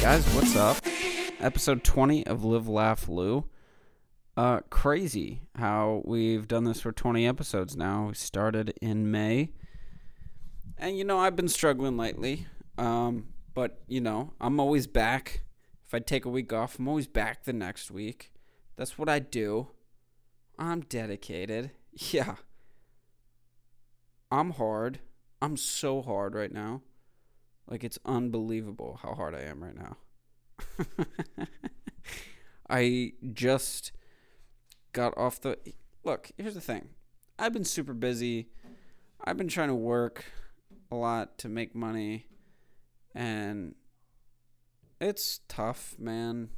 guys, what's up? Episode 20 of Live Laugh Lou. Uh, crazy how we've done this for 20 episodes now. We started in May. And, you know, I've been struggling lately. Um, but, you know, I'm always back. If I take a week off, I'm always back the next week. That's what I do. I'm dedicated. Yeah. I'm hard. I'm so hard right now. Like it's unbelievable how hard I am right now. I just got off the Look, here's the thing. I've been super busy. I've been trying to work a lot to make money and it's tough, man.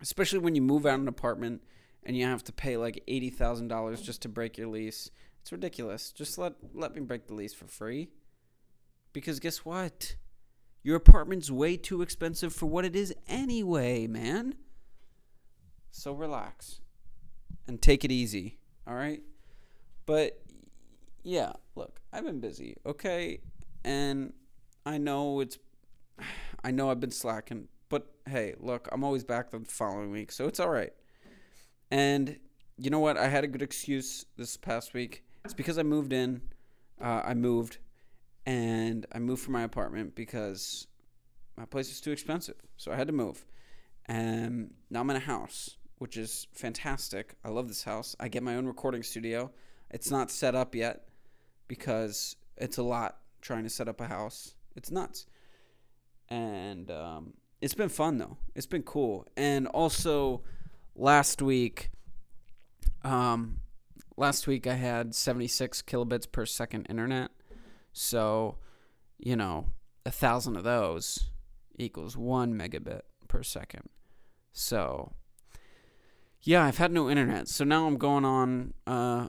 Especially when you move out an apartment and you have to pay like $80,000 just to break your lease. It's ridiculous. Just let let me break the lease for free. Because guess what? Your apartment's way too expensive for what it is anyway, man. So relax and take it easy, all right? But yeah, look, I've been busy, okay? And I know it's I know I've been slacking, but hey, look, I'm always back the following week, so it's all right. And you know what? I had a good excuse this past week. It's because I moved in. Uh, I moved and I moved from my apartment because my place was too expensive. So I had to move. And now I'm in a house, which is fantastic. I love this house. I get my own recording studio. It's not set up yet because it's a lot trying to set up a house. It's nuts. And um, it's been fun, though. It's been cool. And also, last week, um, last week I had 76 kilobits per second internet. So, you know, a thousand of those equals one megabit per second. So, yeah, I've had no internet. So now I'm going on uh,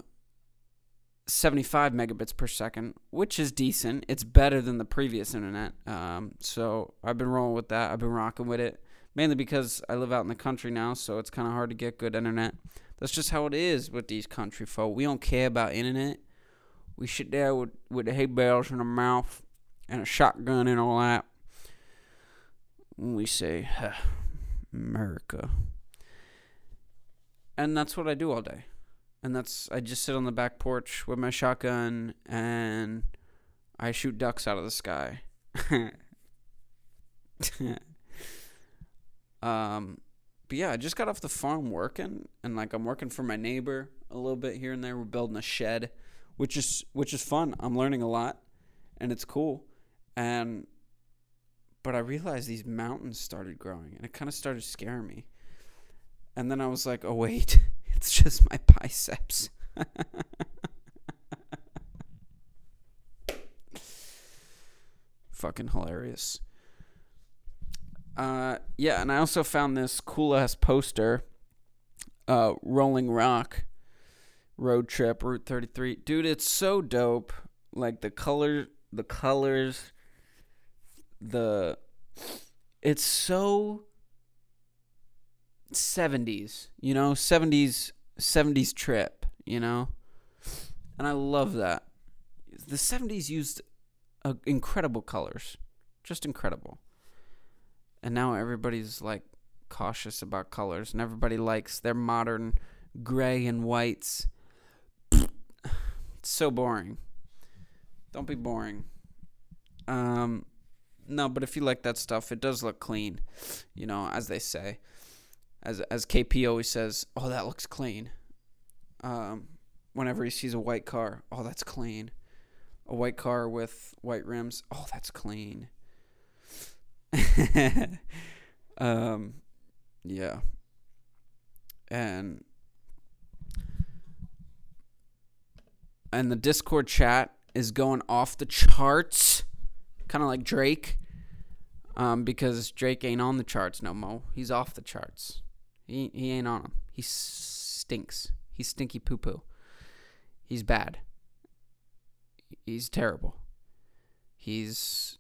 75 megabits per second, which is decent. It's better than the previous internet. Um, so I've been rolling with that. I've been rocking with it. Mainly because I live out in the country now, so it's kind of hard to get good internet. That's just how it is with these country folk. We don't care about internet. We sit there with, with the hay bales in our mouth and a shotgun in our lap. And we say, huh, America. And that's what I do all day. And that's, I just sit on the back porch with my shotgun and I shoot ducks out of the sky. um, but yeah, I just got off the farm working, and like I'm working for my neighbor a little bit here and there. We're building a shed, which is which is fun. I'm learning a lot, and it's cool. And but I realized these mountains started growing, and it kind of started scaring me. And then I was like, oh wait, it's just my biceps. Fucking hilarious. Uh, yeah, and I also found this cool ass poster, uh, Rolling Rock road trip Route 33. Dude, it's so dope. Like the color, the colors, the it's so 70s, you know, 70s 70s trip, you know? And I love that. The 70s used uh, incredible colors. Just incredible and now everybody's like cautious about colors and everybody likes their modern gray and whites. It's so boring. Don't be boring. Um no, but if you like that stuff, it does look clean. You know, as they say. As as KP always says, "Oh, that looks clean." Um whenever he sees a white car, "Oh, that's clean." A white car with white rims, "Oh, that's clean." um, yeah. And and the Discord chat is going off the charts, kind of like Drake. Um, because Drake ain't on the charts no more. He's off the charts. He he ain't on them. He stinks. He's stinky poo poo. He's bad. He's terrible. He's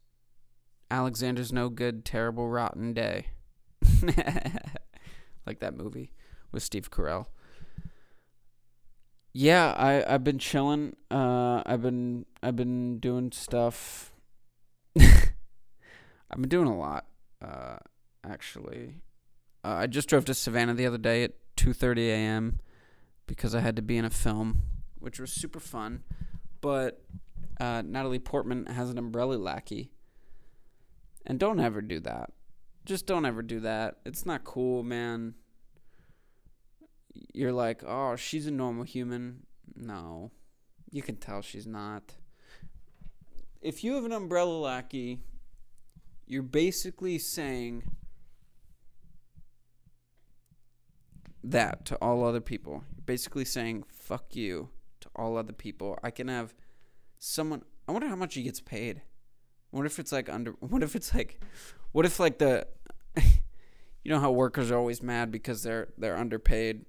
Alexander's no good, terrible, rotten day. like that movie with Steve Carell. Yeah, I I've been chilling. Uh, I've been I've been doing stuff. I've been doing a lot. Uh, actually. Uh, I just drove to Savannah the other day at 2:30 a.m. because I had to be in a film, which was super fun. But uh, Natalie Portman has an umbrella lackey, and don't ever do that. Just don't ever do that. It's not cool, man. You're like, oh, she's a normal human. No, you can tell she's not. If you have an umbrella lackey, you're basically saying that to all other people. You're basically saying fuck you to all other people. I can have someone I wonder how much he gets paid. What if it's like under what if it's like what if like the you know how workers are always mad because they're they're underpaid.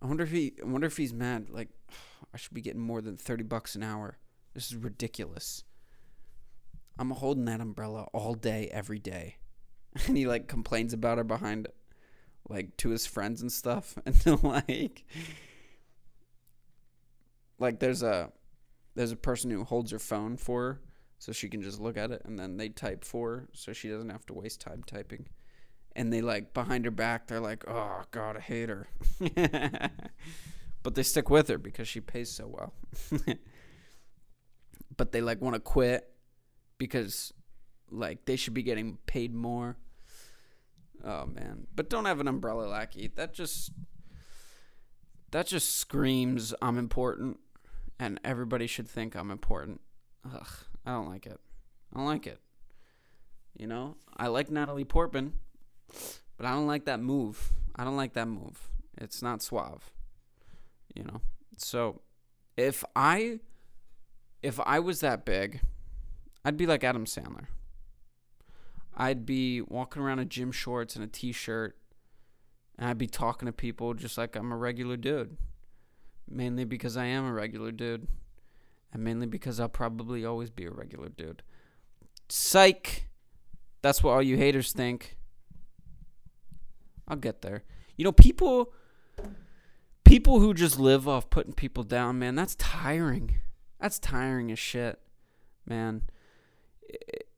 I wonder if he I wonder if he's mad like I should be getting more than 30 bucks an hour. This is ridiculous. I'm holding that umbrella all day every day. And he like complains about her behind like to his friends and stuff and like like there's a there's a person who holds her phone for her so she can just look at it and then they type for her so she doesn't have to waste time typing and they like behind her back they're like oh god i hate her but they stick with her because she pays so well but they like want to quit because like they should be getting paid more Oh man, but don't have an umbrella lackey. That just that just screams I'm important, and everybody should think I'm important. Ugh, I don't like it. I don't like it. You know, I like Natalie Portman, but I don't like that move. I don't like that move. It's not suave. You know. So, if I if I was that big, I'd be like Adam Sandler. I'd be walking around in gym shorts and a t-shirt, and I'd be talking to people just like I'm a regular dude. Mainly because I am a regular dude, and mainly because I'll probably always be a regular dude. Psych. That's what all you haters think. I'll get there. You know, people people who just live off putting people down, man, that's tiring. That's tiring as shit, man. It,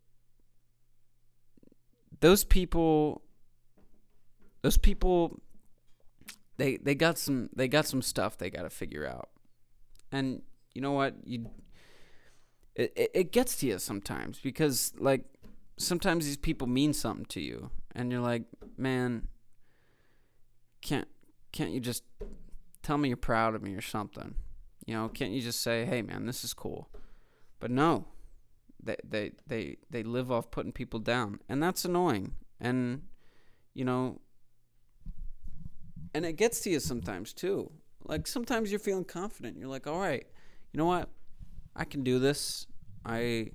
those people those people they they got some they got some stuff they got to figure out. And you know what? You it, it it gets to you sometimes because like sometimes these people mean something to you and you're like, "Man, can't can't you just tell me you're proud of me or something?" You know, can't you just say, "Hey man, this is cool." But no, they they they they live off putting people down, and that's annoying. And you know, and it gets to you sometimes too. Like sometimes you're feeling confident. You're like, all right, you know what, I can do this. I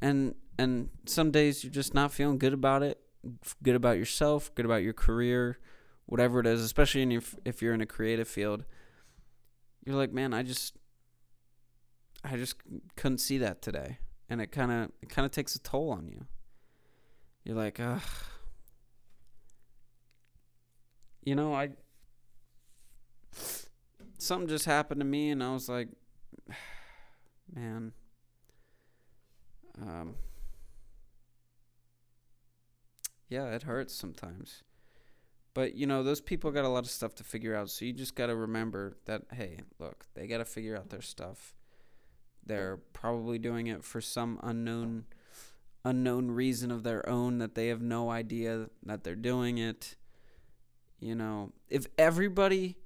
and and some days you're just not feeling good about it, good about yourself, good about your career, whatever it is. Especially your, if you're in a creative field, you're like, man, I just I just couldn't see that today and it kind of it kind of takes a toll on you. You're like, ugh. You know, I something just happened to me, and I was like, man, um, yeah, it hurts sometimes. But you know, those people got a lot of stuff to figure out, so you just got to remember that hey, look, they got to figure out their stuff they're probably doing it for some unknown unknown reason of their own that they have no idea that they're doing it. You know, if everybody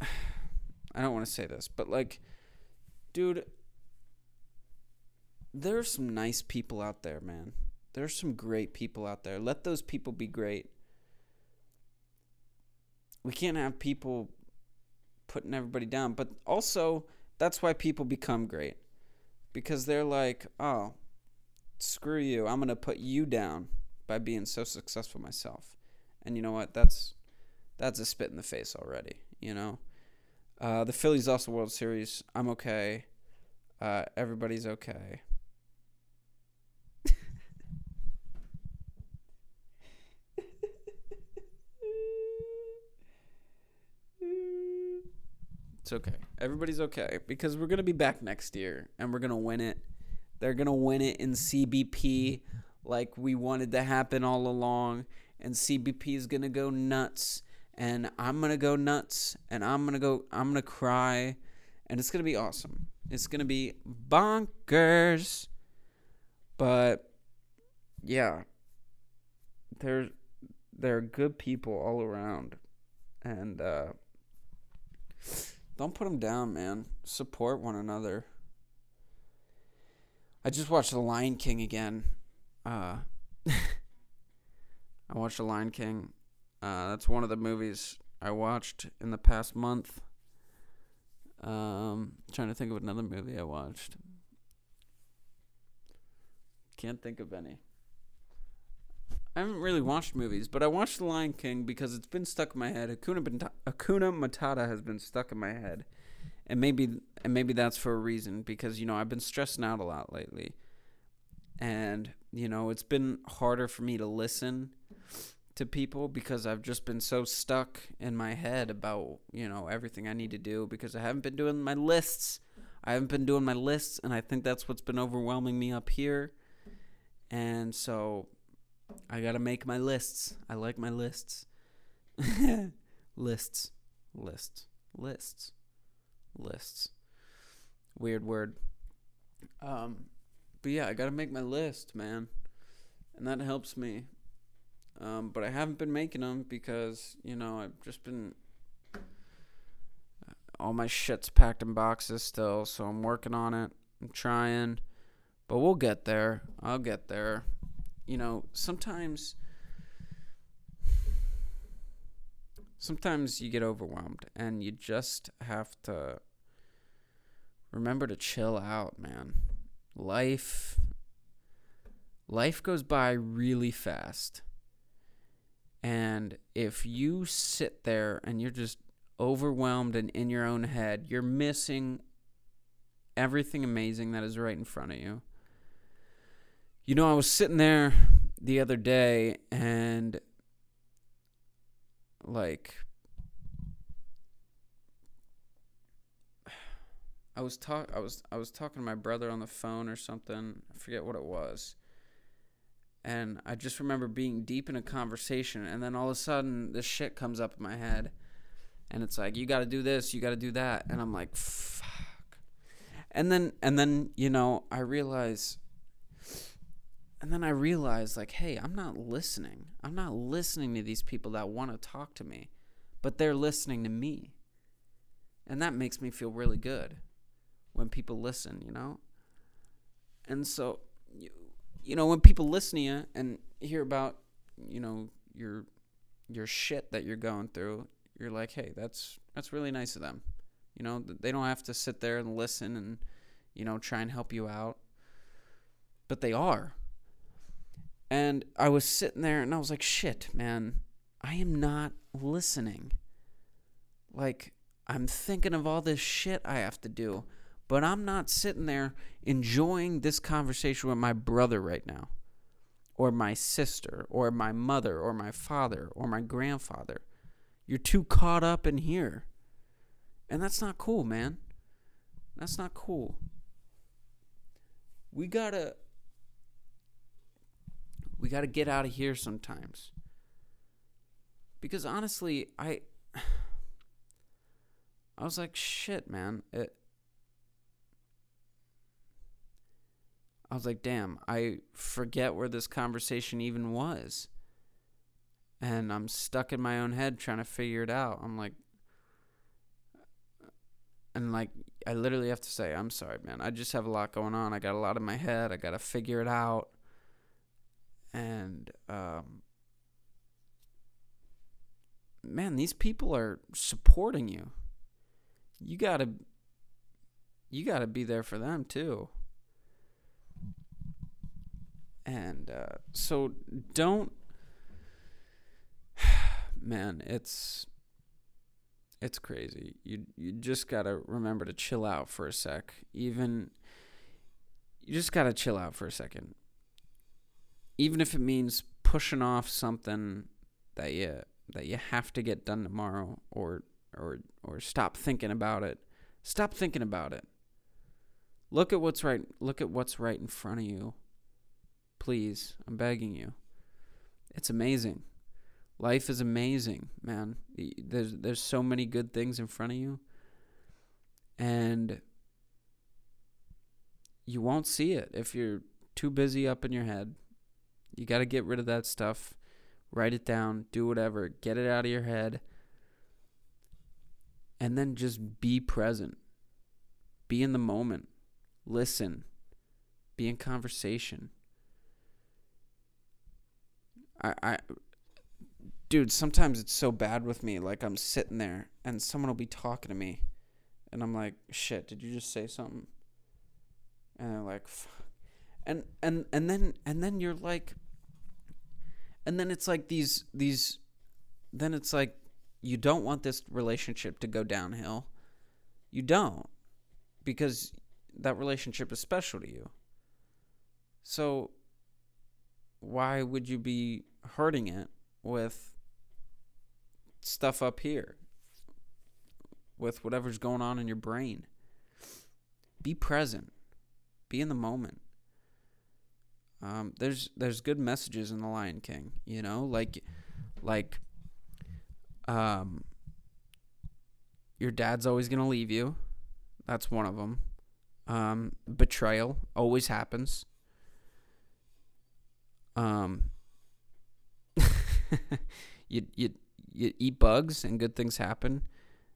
I don't want to say this, but like dude there's some nice people out there, man. There's some great people out there. Let those people be great. We can't have people putting everybody down, but also that's why people become great. Because they're like, oh, screw you. I'm going to put you down by being so successful myself. And you know what? That's that's a spit in the face already, you know? Uh, the Phillies lost the World Series. I'm okay. Uh, everybody's okay. It's okay. Everybody's okay because we're gonna be back next year and we're gonna win it. They're gonna win it in CBP like we wanted to happen all along and CBP is to go nuts and I'm to go nuts and I'm to go I'm to cry and it's to be awesome. It's to be bonkers. But yeah. They're they're good people all around and uh don't put them down, man. Support one another. I just watched The Lion King again. Uh, I watched The Lion King. Uh, that's one of the movies I watched in the past month. Um, trying to think of another movie I watched. Can't think of any. I haven't really watched movies, but I watched The Lion King because it's been stuck in my head. Hakuna Matata has been stuck in my head, and maybe and maybe that's for a reason because you know I've been stressing out a lot lately, and you know it's been harder for me to listen to people because I've just been so stuck in my head about you know everything I need to do because I haven't been doing my lists. I haven't been doing my lists, and I think that's what's been overwhelming me up here. And so I gotta make my lists. I like my lists. lists. Lists. Lists. Lists. Weird word. Um, but yeah, I gotta make my list, man, and that helps me. Um, but I haven't been making them because you know I've just been all my shit's packed in boxes still, so I'm working on it. I'm trying, but we'll get there. I'll get there you know, sometimes sometimes you get overwhelmed and you just have to remember to chill out, man. Life life goes by really fast. And if you sit there and you're just overwhelmed and in your own head, you're missing everything amazing that is right in front of you. You know, I was sitting there the other day and like I was talk I was I was talking to my brother on the phone or something. I forget what it was. And I just remember being deep in a conversation and then all of a sudden this shit comes up in my head and it's like you got to do this, you got to do that and I'm like fuck. And then and then, you know, I realize and then I realized, like, hey, I'm not listening. I'm not listening to these people that want to talk to me, but they're listening to me. And that makes me feel really good when people listen, you know? And so, you, you know, when people listen to you and hear about, you know, your your shit that you're going through, you're like, hey, that's that's really nice of them. You know, they don't have to sit there and listen and, you know, try and help you out. But they are and I was sitting there and I was like, shit, man, I am not listening. Like, I'm thinking of all this shit I have to do, but I'm not sitting there enjoying this conversation with my brother right now, or my sister, or my mother, or my father, or my grandfather. You're too caught up in here. And that's not cool, man. That's not cool. We gotta we got to get out of here sometimes. Because honestly, I I was like, shit, man. It, I was like, damn, I forget where this conversation even was. And I'm stuck in my own head trying to figure it out. I'm like, and like, I literally have to say, I'm sorry, man. I just have a lot going on. I got a lot in my head. I got to figure it out and um, man, these people are supporting you. You gotta, you gotta be there for them too. And uh, so don't, man. It's it's crazy. You you just gotta remember to chill out for a sec. Even you just gotta chill out for a second even if it means pushing off something that you that you have to get done tomorrow or or or stop thinking about it. Stop thinking about it. Look at what's right look at what's right in front of you. Please, I'm begging you. It's amazing. Life is amazing, man. There's there's so many good things in front of you. And you won't see it if you're too busy up in your head. You got to get rid of that stuff. Write it down, do whatever, get it out of your head. And then just be present. Be in the moment. Listen. Be in conversation. I I dude, sometimes it's so bad with me. Like I'm sitting there and someone will be talking to me, and I'm like, "Shit, did you just say something?" And they're like, Fuck. and and and then and then you're like, and then it's like these these, then it's like you don't want this relationship to go downhill. You don't, because that relationship is special to you. So why would you be hurting it with stuff up here with whatever's going on in your brain. Be present. Be in the moment. Um, there's there's good messages in the Lion King, you know, like like um your dad's always gonna leave you. That's one of them. Um, betrayal always happens. Um, you you you eat bugs and good things happen.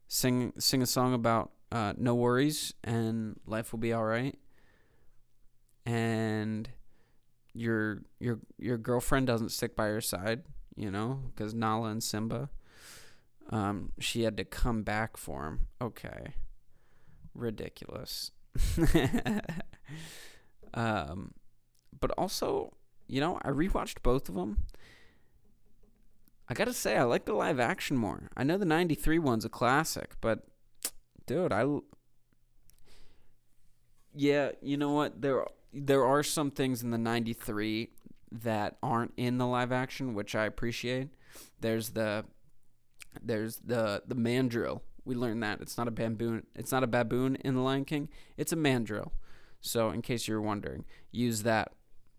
Sing sing a song about uh, no worries and life will be all right. And your your your girlfriend doesn't stick by your side, you know, because Nala and Simba. Um, she had to come back for him. Okay, ridiculous. um, but also, you know, I rewatched both of them I gotta say, I like the live action more. I know the '93 one's a classic, but dude, I yeah, you know what? There there are some things in the '93 that aren't in the live action, which I appreciate. There's the there's the the mandrill. We learned that it's not a baboon. It's not a baboon in the Lion King. It's a mandrill. So in case you're wondering, use that.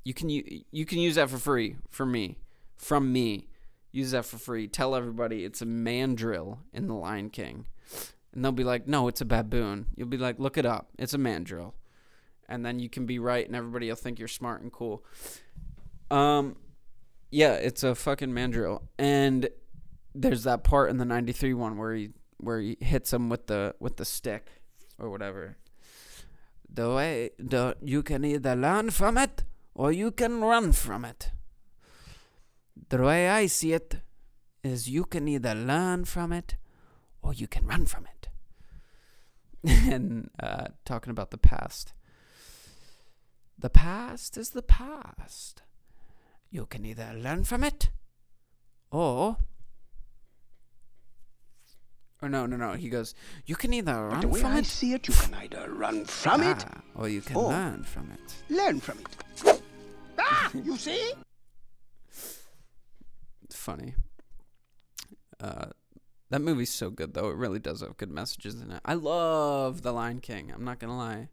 You can you, you can use that for free for me from me Use that for free. Tell everybody it's a mandrill in The Lion King. And they'll be like, no, it's a baboon. You'll be like, look it up. It's a mandrill. And then you can be right and everybody will think you're smart and cool. Um, yeah, it's a fucking mandrill. And there's that part in the 93 one where he where he hits him with the with the stick or whatever. The way the you can either learn from it or you can run from it the way I see it is you can either learn from it or you can run from it. and uh, talking about the past. The past is the past. You can either learn from it or. Or no, no, no. He goes, you can either run the way from I it. see it, you can either run from it ah, or you can or learn from it. learn from it. Ah, you see? funny. Uh, that movie's so good though. It really does have good messages in it. I love The Lion King. I'm not gonna lie.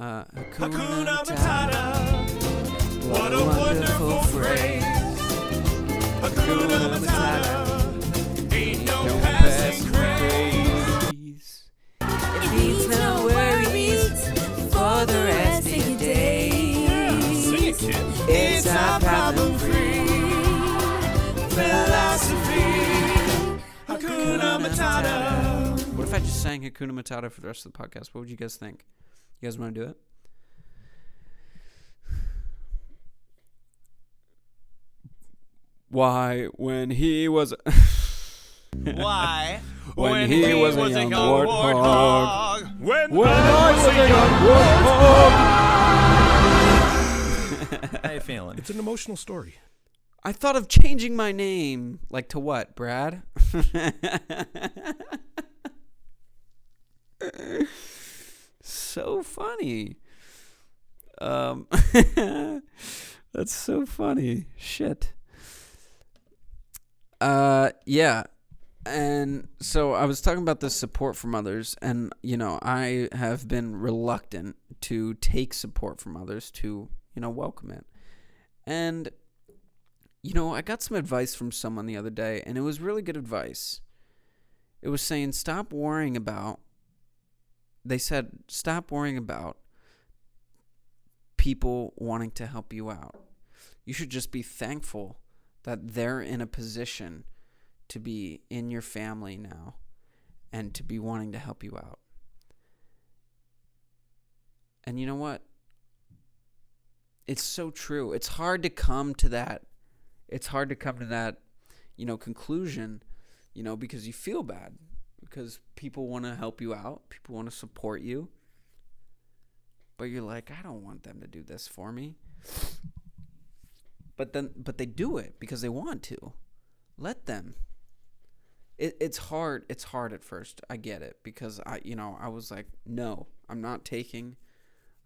Uh, Hakuna, Hakuna Matata. What a wonderful phrase. Hakuna Matata. Ain't no passing craze. It means no worries for the rest of your days. Sing it, kid. It's our problem free philosophy. Hakuna Matata. What if I just sang Hakuna Matata for the rest of the podcast? What would you guys think? You guys want to do it? Why, when he was. Why? When he was a young warthog. When, when I was a young warthog. How you feeling? It's an emotional story. I thought of changing my name. Like to what, Brad? so funny. Um, that's so funny. Shit. Uh, yeah. And so I was talking about the support from others, and you know, I have been reluctant to take support from others to, you know, welcome it And you know, I got some advice from someone the other day, and it was really good advice. It was saying, stop worrying about, they said, stop worrying about people wanting to help you out. You should just be thankful that they're in a position to be in your family now and to be wanting to help you out. And you know what? It's so true. It's hard to come to that. It's hard to come to that, you know, conclusion, you know, because you feel bad because people want to help you out, people want to support you. But you're like, I don't want them to do this for me. But then but they do it because they want to. Let them. It, it's hard. It's hard at first. I get it because I, you know, I was like, no, I'm not taking,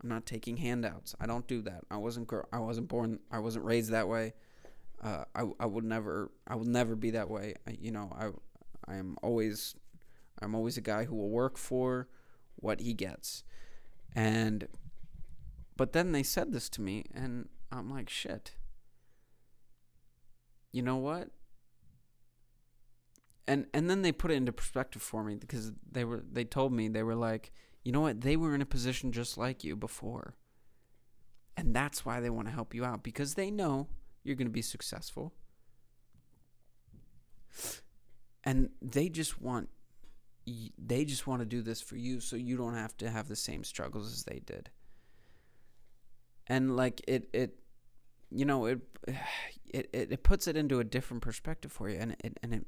I'm not taking handouts. I don't do that. I wasn't. I wasn't born. I wasn't raised that way. Uh, I, I would never. I will never be that way. I, you know, I, I am always, I'm always a guy who will work for what he gets, and, but then they said this to me, and I'm like, shit. You know what? and and then they put it into perspective for me because they were they told me they were like you know what they were in a position just like you before and that's why they want to help you out because they know you're going to be successful and they just want they just want to do this for you so you don't have to have the same struggles as they did and like it it you know it it it, puts it into a different perspective for you and it and it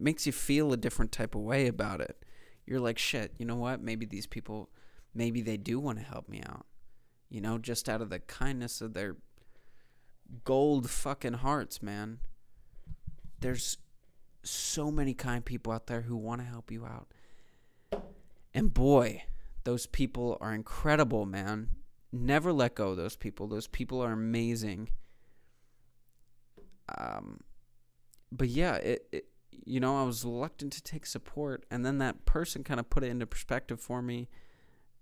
makes you feel a different type of way about it. You're like, shit, you know what? Maybe these people, maybe they do want to help me out. You know, just out of the kindness of their gold fucking hearts, man. There's so many kind people out there who want to help you out. And boy, those people are incredible, man. Never let go of those people. Those people are amazing. Um, but yeah, it, it you know, I was reluctant to take support, and then that person kind of put it into perspective for me,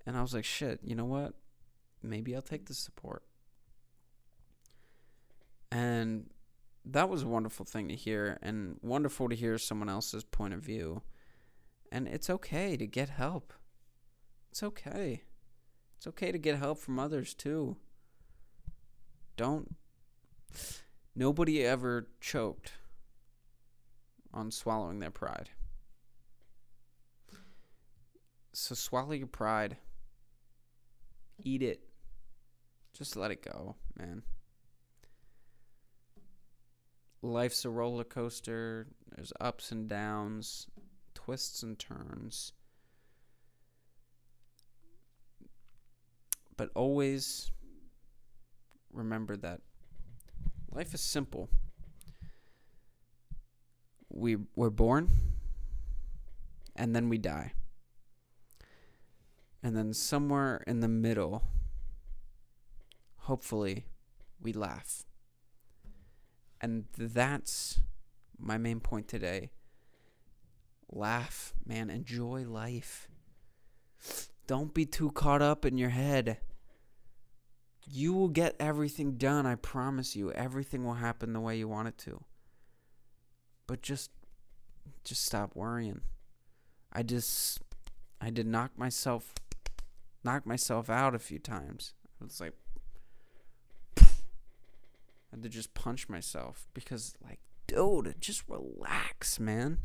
and I was like, shit, you know what? Maybe I'll take the support. And that was a wonderful thing to hear, and wonderful to hear someone else's point of view. And it's okay to get help. It's okay. It's okay to get help from others too. Don't. Nobody ever choked on swallowing their pride. So swallow your pride. Eat it. Just let it go, man. Life's a roller coaster. There's ups and downs, twists and turns. But always remember that life is simple we we're born and then we die. And then somewhere in the middle hopefully we laugh. And that's my main point today. Laugh, man, enjoy life. Don't be too caught up in your head. You will get everything done, I promise you. Everything will happen the way you want it to but just just stop worrying. I just I did knock myself knock myself out a few times. It was like had to just punch myself because like dude, just relax, man.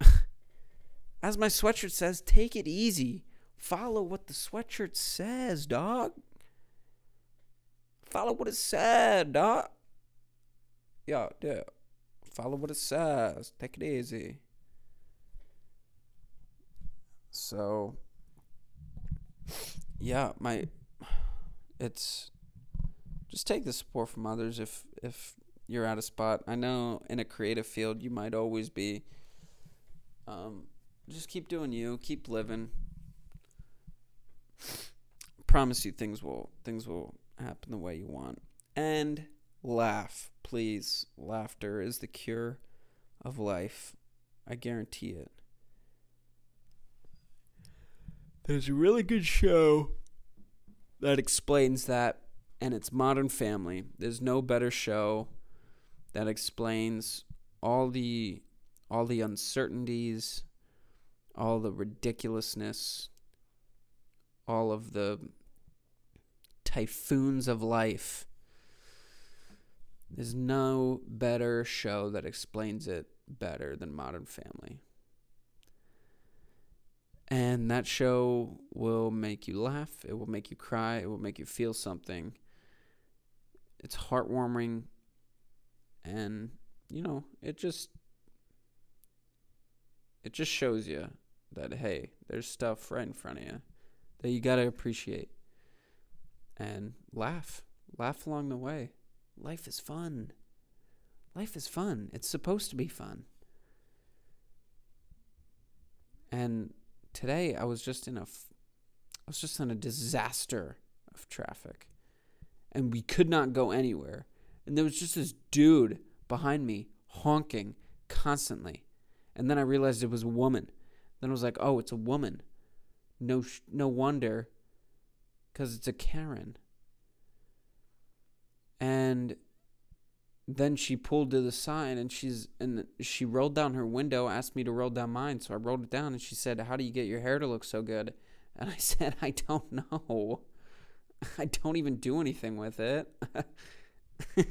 As my sweatshirt says, take it easy. Follow what the sweatshirt says, dog. Follow what it said, dog. Yeah, yeah. Follow what it says. Take it easy. So, yeah, my it's just take the support from others if if you're out of spot. I know in a creative field you might always be. Um, just keep doing you. Keep living. Promise you things will things will happen the way you want. And laugh, please. Laughter is the cure of life. I guarantee it. There's a really good show that explains that and it's Modern Family. There's no better show that explains all the all the uncertainties, all the ridiculousness, all of the typhoons of life. There's no better show that explains it better than Modern Family. And that show will make you laugh, it will make you cry, it will make you feel something. It's heartwarming and you know, it just it just shows you that hey, there's stuff right in front of you that you got to appreciate and laugh. Laugh along the way. Life is fun. Life is fun. It's supposed to be fun. And today I was just in a f- I was just in a disaster of traffic. And we could not go anywhere. And there was just this dude behind me honking constantly. And then I realized it was a woman. Then I was like, "Oh, it's a woman." No sh- no wonder cuz it's a Karen. And then she pulled to the side and she's and she rolled down her window, asked me to roll down mine, so I rolled it down and she said, "How do you get your hair to look so good?" And I said, "I don't know. I don't even do anything with it."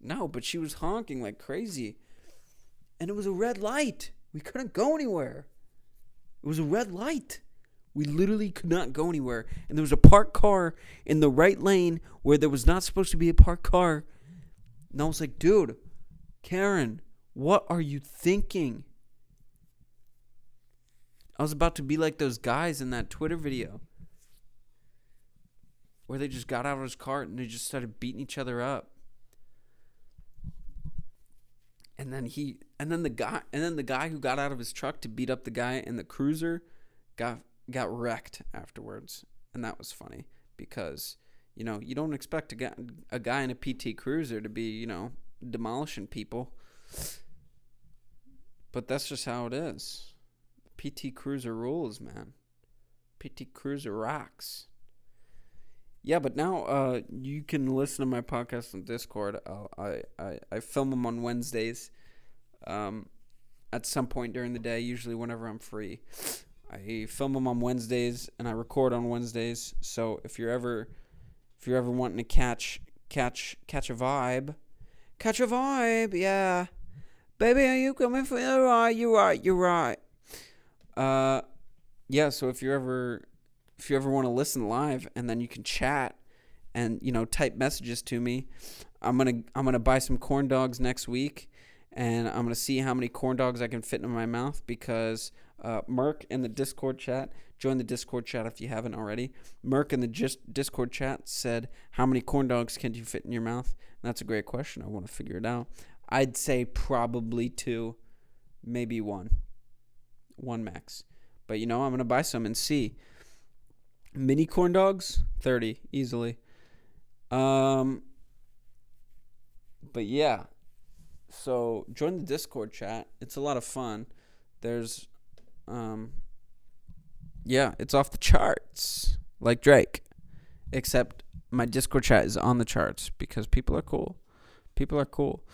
no, but she was honking like crazy. And it was a red light. We couldn't go anywhere. It was a red light. We literally could not go anywhere. And there was a parked car in the right lane where there was not supposed to be a parked car. And I was like, dude, Karen, what are you thinking? I was about to be like those guys in that Twitter video where they just got out of his car and they just started beating each other up. And then he and then the guy and then the guy who got out of his truck to beat up the guy in the cruiser got got wrecked afterwards. And that was funny because you know, you don't expect a guy, a guy in a PT Cruiser to be, you know, demolishing people. But that's just how it is. PT Cruiser rules, man. PT Cruiser rocks. Yeah, but now uh, you can listen to my podcast on Discord. Uh, I, I I film them on Wednesdays, um, at some point during the day. Usually whenever I'm free, I film them on Wednesdays and I record on Wednesdays. So if you're ever if you're ever wanting to catch catch catch a vibe, catch a vibe, yeah, baby, are you coming for the ride? You're right. You're right. Uh, yeah. So if you're ever if you ever want to listen live and then you can chat and you know type messages to me i'm gonna i'm gonna buy some corn dogs next week and i'm gonna see how many corn dogs i can fit in my mouth because uh, merc in the discord chat join the discord chat if you haven't already. Merc in the just discord chat said how many corn dogs can you fit in your mouth? And that's a great question. I want to figure it out. I'd say probably two maybe one one max. But you know i'm gonna buy some and see. Mini corn dogs 30 easily. Um but yeah. So join the discord chat. It's a lot of fun. There's um yeah it's off the charts like drake. Except my discord chat is on the charts because people are cool. People are cool.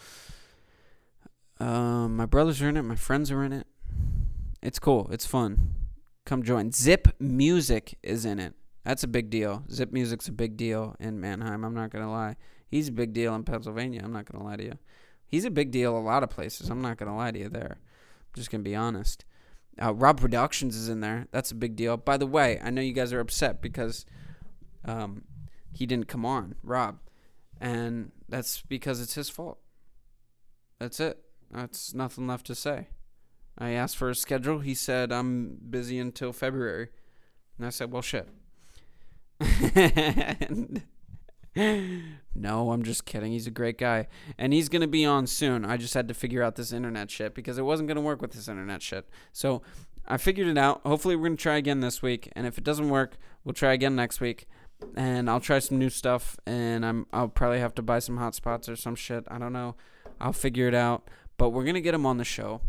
Um my brothers are in it. My friends are in it it's cool it's fun come join. Zip Music is in it. That's a big deal. Zip Music's a big deal in Manheim. I'm not gonna lie. He's a big deal in Pennsylvania. I'm not gonna lie to you. He's a big deal a lot of places. I'm not gonna lie to you there. I'm just gonna be honest. Uh, Rob Productions is in there. That's a big deal. By the way, I know you guys are upset because um, he didn't come on, Rob, and that's because it's his fault. That's it. That's nothing left to say. I asked for a schedule. He said, I'm busy until February. And I said, well, shit. and no, I'm just kidding. He's a great guy. And he's going to be on soon. I just had to figure out this internet shit because it wasn't going to work with this internet shit. So I figured it out. Hopefully, we're going to try again this week. And if it doesn't work, we'll try again next week. And I'll try some new stuff. And I'm, I'll probably have to buy some hotspots or some shit. I don't know. I'll figure it out. But we're going to get him on the show.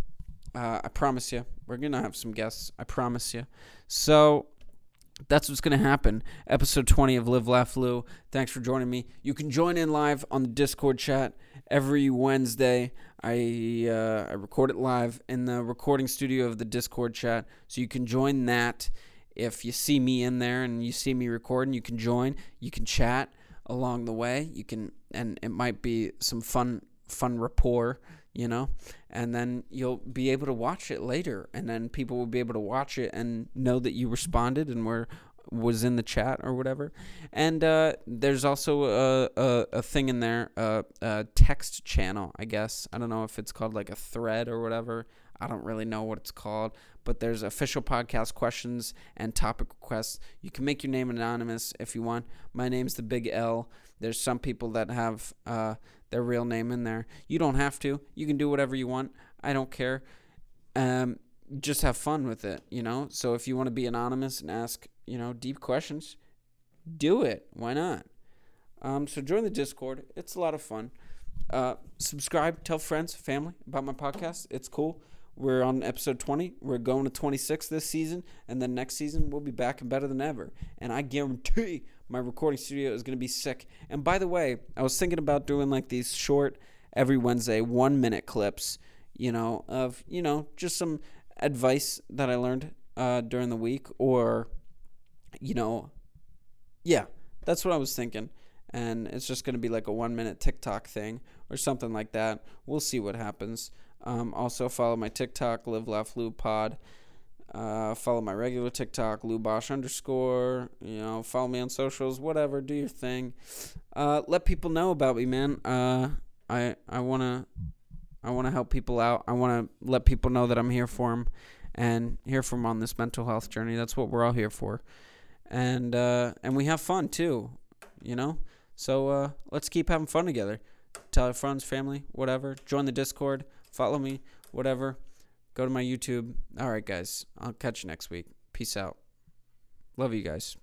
Uh, I promise you. We're to have some guests. I promise you. So that's what's going to happen. Episode 20 of Live Laugh Lou. Thanks for joining me. You can join in live on the Discord chat every Wednesday. I uh, I record it live in the recording studio of the Discord chat, so you can join that. If you see me in there and you see me recording, you can join. You can chat along the way. You can, and it might be some fun fun rapport, you know, and then you'll be able to watch it later, and then people will be able to watch it and know that you responded and were was in the chat or whatever. And uh, there's also a, a, a thing in there, a, a text channel, I guess. I don't know if it's called like a thread or whatever. I don't really know what it's called, but there's official podcast questions and topic requests. You can make your name anonymous if you want. My name's the Big L. There's some people that have uh, their real name in there. You don't have to. You can do whatever you want. I don't care. Um, just have fun with it, you know? So if you want to be anonymous and ask, you know, deep questions, do it. Why not? Um, so join the Discord. It's a lot of fun. Uh, subscribe, tell friends, family about my podcast. It's cool. We're on episode 20. We're going to 26 this season, and then next season we'll be back and better than ever. And I guarantee my recording studio is going to be sick. And by the way, I was thinking about doing like these short every Wednesday, one minute clips, you know, of, you know, just some advice that I learned uh, during the week, or, you know, yeah, that's what I was thinking. And it's just going to be like a one minute TikTok thing or something like that. We'll see what happens. Um, also, follow my TikTok, Live Laugh Lou Pod. Uh, follow my regular TikTok, Lou Bosch underscore. You know, follow me on socials, whatever. Do your thing. Uh, let people know about me, man. Uh, I I wanna I wanna help people out. I wanna let people know that I'm here for them and here for them on this mental health journey. That's what we're all here for, and uh, and we have fun too. You know, so uh, let's keep having fun together. Tell your friends, family, whatever. Join the Discord follow me, whatever. Go to my YouTube. All right, guys. I'll catch you next week. Peace out. Love you guys.